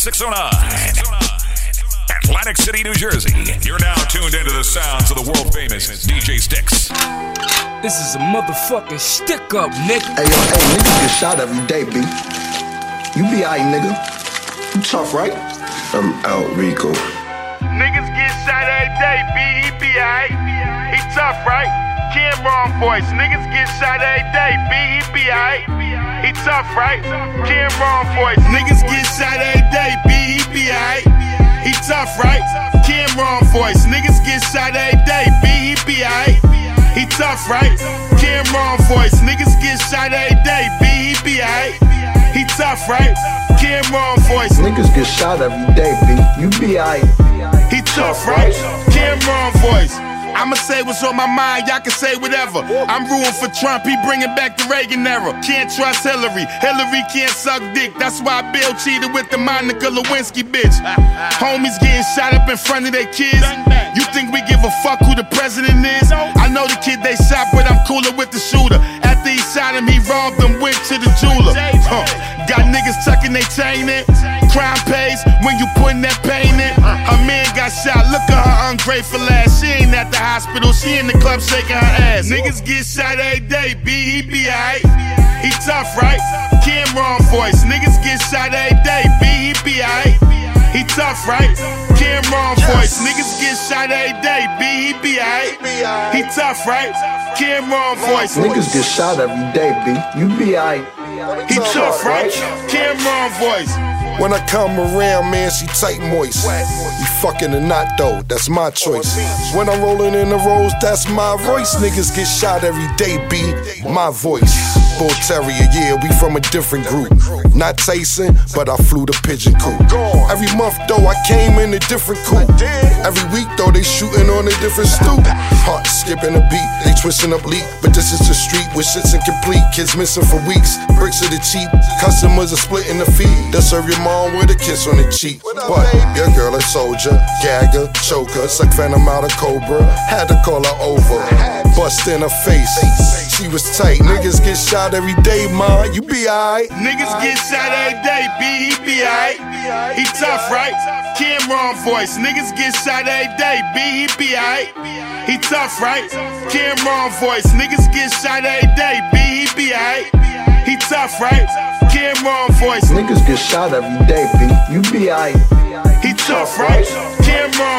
609. Atlantic City, New Jersey. You're now tuned into the sounds of the world famous DJ Stickz. This is a motherfucking stick up, nigga. Hey, yo, hey, niggas get shot every day, B. You be aight, nigga. You tough, right? I'm out, Rico. Niggas get shot every day, B, he be aight. He tough, right? Camron voice. Niggas get shot every day, B, he be aight. He tough, right? Camron voice. Niggas get shot every day, shot every day, B, he be aight. He tough, right? Camron voice. Niggas get shot every day, B, he be aight. He tough, right? Camron voice. Niggas get shot every day, B. You be aight. He tough, right? Camron voice. I'ma say what's on my mind, y'all can say whatever. I'm rooting for Trump, he bringing back the Reagan era. Can't trust Hillary, Hillary can't suck dick. That's why Bill cheated with the Monica Lewinsky bitch. Homies getting shot up in front of their kids. You think we give a fuck who the president is? I know the kid they shot, but I'm cooler with the shooter. After he shot him, he robbed them, went to the jeweler. Huh. Got niggas tucking they chain in. Crime pays when you putting that pain in. Her man got shot, look at her ungrateful ass. She ain't at the hospital, she in the club shaking her ass. Niggas get shot every day, B, he be aight. He tough, right? Camron voice. Niggas get shot every day, B, he be aight. He tough, right? Camron voice. Niggas get shot every day, B, he be aight. He tough, right? Camron voice. Niggas get shot every day, B. You be aight. He tough, right? Camron voice. When I come around, man, she tight moist. You fucking or not though, that's my choice. When I'm rolling in the rolls, that's my voice. Niggas get shot every day, B. My voice. Bull Terrier, yeah, we from a different group. Not Tyson, but I flew the pigeon coop. Every month though, I came in a different coupe. Every week though, they shooting on a different stoop. Heart skipping a beat, they twisting up leak. But this is the street with shit's incomplete. Kids missing for weeks. Bricks are the cheap. Customers are splitting the fee. They serve your mom with a kiss on the cheek. But your girl a soldier, gagger, choker, suck venom out of cobra. Had to call her over. Bust in her face. She was tight. Niggas get shot every day, ma. You be alright. Niggas get shot every day, B, he be alright. He tough, right? Camron voice. Niggas get shot every day, B, he be alright. He tough, right? Camron voice. Niggas get shot every day, B, he be alright. He tough, right? Camron voice. Niggas get shot every day, B. You be alright. He tough, right? Camron